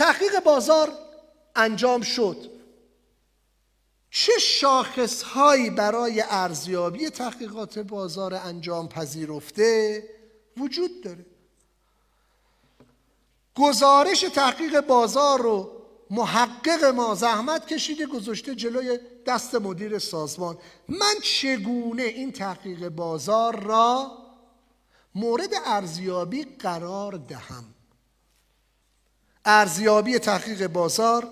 تحقیق بازار انجام شد. چه شاخصهایی برای ارزیابی تحقیقات بازار انجام پذیرفته وجود داره؟ گزارش تحقیق بازار رو محقق ما زحمت کشیده گذاشته جلوی دست مدیر سازمان. من چگونه این تحقیق بازار را مورد ارزیابی قرار دهم؟ ارزیابی تحقیق بازار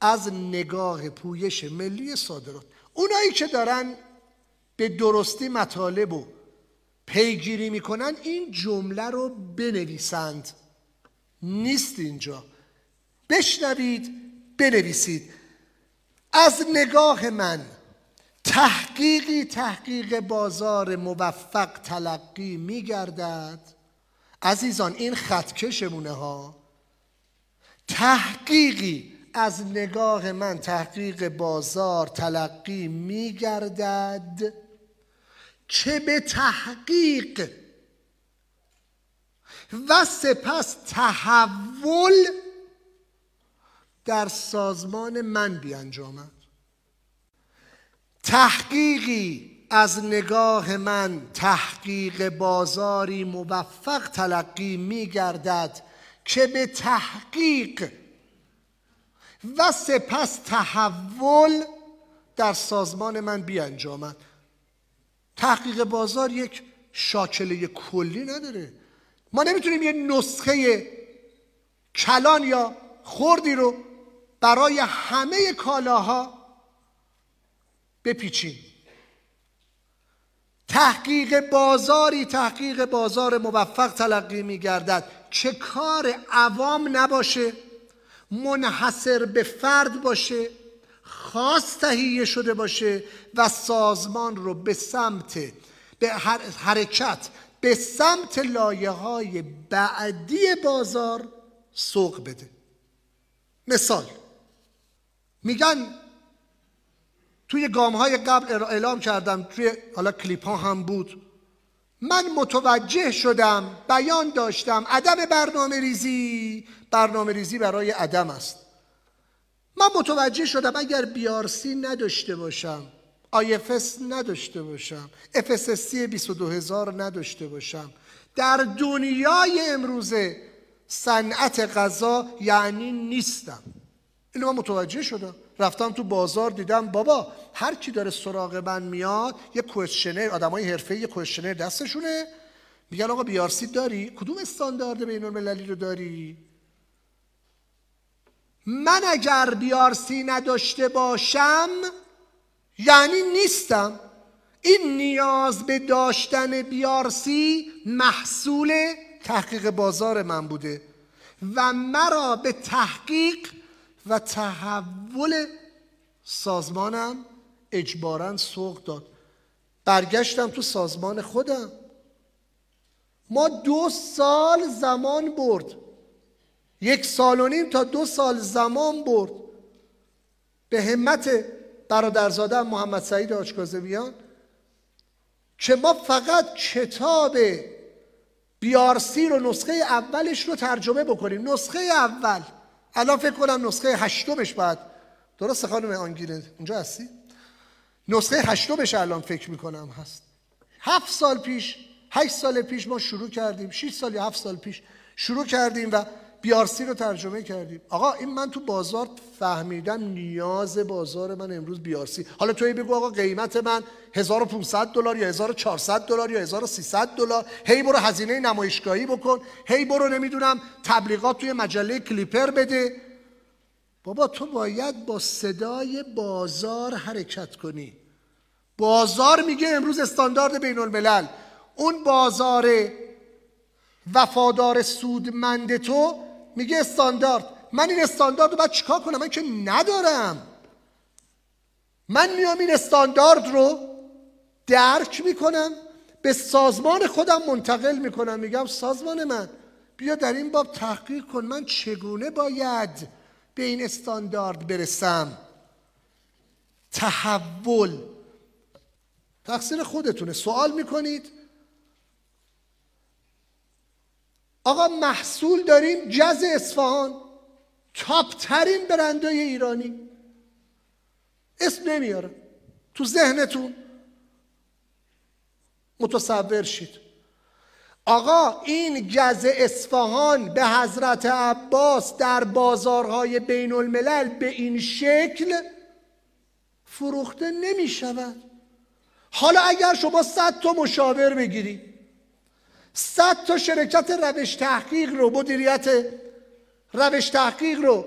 از نگاه پویش ملی صادرات. اونایی که دارن به درستی مطالب و پیگیری می‌کنن این جمله رو بنویسند. نیست اینجا. بشنوید بنویسید. از نگاه من تحقیقی تحقیق بازار موفق تلقی میگردد. عزیزان این خطکشمونه ها. تحقیقی. از نگاه من تحقیق بازار تلقی میگردد. که به تحقیق؟ و سپس تحول در سازمان من بیانجامد. تحقیقی. از نگاه من تحقیق بازاری موفق تلقی می گردد که به تحقیق و سپس تحول در سازمان من بیانجامد. تحقیق بازار یک شاکله کلی نداره. ما نمی‌تونیم یه نسخه کلان یا خوردی رو برای همه کالاها بپیچیم. تحقیق بازاری تحقیق بازار موفق تلقی می گردد چه کار عوام نباشه منحصر به فرد باشه خاص تهیه شده باشه و سازمان رو به سمت به حرکت به سمت لایه های بعدی بازار سوق بده. مثال میگن توی گام های قبل اعلام کردم توی حالا کلیپ ها هم بود من متوجه شدم بیان داشتم. عدم برنامه ریزی برنامه ریزی برای عدم است. من متوجه شدم اگر بیارسی نداشته باشم IFS نداشته باشم FSSC 22000 نداشته باشم در دنیای امروزه صنعت غذا یعنی نیستم. اینو من متوجه شدم. رفتم تو بازار دیدم بابا هر کی داره سراغ من میاد یه کوشنر آدمای حرفه‌ای یه کوشنر دستشونه. میگن آقا بیارسی داری؟ کدوم استاندارد بین المللی رو داری؟ من اگر بیارسی نداشته باشم یعنی نیستم. این نیاز به داشتن بیارسی محصول تحقیق بازار من بوده و مرا به تحقیق و تحول سازمانم اجبارا سوق داد. برگشتم تو سازمان خودم. ما دو سال زمان برد. یک سال و نیم تا دو سال زمان برد. به همت برادرزاده محمد سعید آچکازویان که ما فقط کتاب بیارسی رو نسخه اولش رو ترجمه بکنیم. نسخه اول. الان فکر کنم نسخه هشتمش بعد. درست خانم آنگیره؟ اونجا هستی؟ نسخه هشتمش الان فکر می‌کنم هست. هفت سال پیش هشت سال پیش ما شروع کردیم شیش سال یا هفت سال پیش شروع کردیم و بیارسی رو ترجمه کردیم. آقا این من تو بازار فهمیدم نیاز بازار من امروز بیارسی حالا توی بگو آقا قیمت من 1500 دلار یا 1400 دلار یا 1300 دلار. هی برو هزینه نمایشگاهی بکن. هی برو نمی‌دونم تبلیغات توی مجله کلیپر بده. بابا تو باید با صدای بازار حرکت کنی. بازار میگه امروز استاندارد بین الملل اون بازار وفادار سودمند تو میگه استاندارد. من این استاندارد رو باید چیکار کنم؟ من که ندارم. من میام این استاندارد رو درک می‌کنم به سازمان خودم منتقل می‌کنم. میگم سازمان من بیا در این باب تحقیق کن من چگونه باید به این استاندارد برسم. تحول. تقصیر خودتونه. سوال می‌کنید؟ آقا محصول داریم جز اصفهان. تاپ ترین برندهای ایرانی. اسم نمیارم تو ذهنتون. متصور شید. آقا این گز اصفهان به حضرت عباس در بازارهای بین الملل به این شکل فروخته نمی شود حالا اگر شما صد تا مشاور بگیری صد تا شرکت روش تحقیق رو مدیریت روش تحقیق رو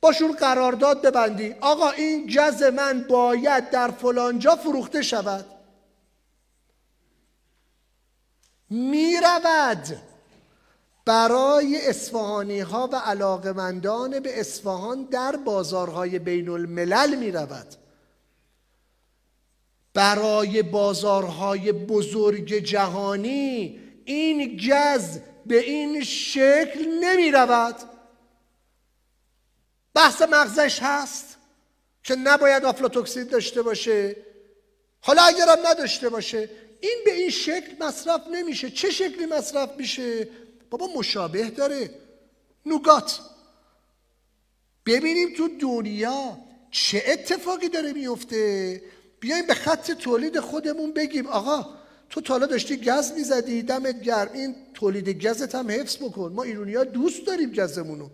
باشون قرارداد ببندی. آقا این جز من باید در فلانجا فروخته شود. می‌رود برای اصفهانی ها و علاقمندان به اصفهان در بازارهای بین الملل می رود برای بازارهای بزرگ جهانی این جز به این شکل نمی رود. بحث مغزش هست که نباید آفلاتوکسید داشته باشه. حالا اگرم نداشته باشه این به این شکل مصرف نمیشه. چه شکلی مصرف میشه؟ بابا مشابه داره. نوگات ببینیم تو دنیا چه اتفاقی داره میفته؟ بیایم به خط تولید خودمون بگیم آقا تو تالا داشتی گز می‌زدی دمت گرم. این تولید گزت هم حفظ بکن. ما ایرونی دوست داریم گزمونو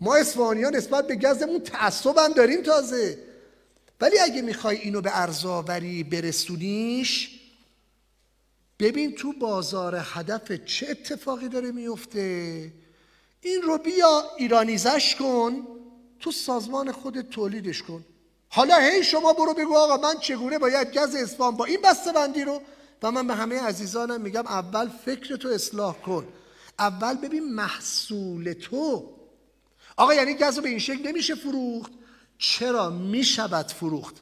ما اصفهانی ها نسبت به گزمون تعصب هم داریم تازه. ولی اگه می‌خوای اینو به ارزاوری برسونیش ببین تو بازار هدف چه اتفاقی داره میفته این رو بیا ایرانیزش کن تو سازمان خود تولیدش کن. حالا هی شما برو بگو آقا من چگونه باید گز اسفان با این بسته بندی رو؟ و من به همه عزیزانم میگم اول فکر تو اصلاح کن. اول ببین محصول تو. آقا یعنی گز رو به این شکل نمیشه فروخت. چرا؟ می‌شود فروخت.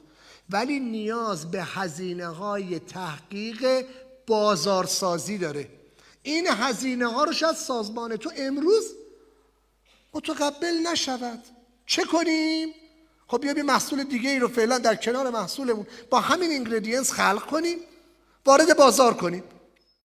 ولی نیاز به هزینه های تحقیق بازارسازی داره. این هزینه ها رو شاید سازمان تو امروز متقبل نشود. چه کنیم؟ خب بیا محصول دیگه ای رو فعلا در کنار محصولمون با همین اینگریدینس خلق کنیم وارد بازار کنیم.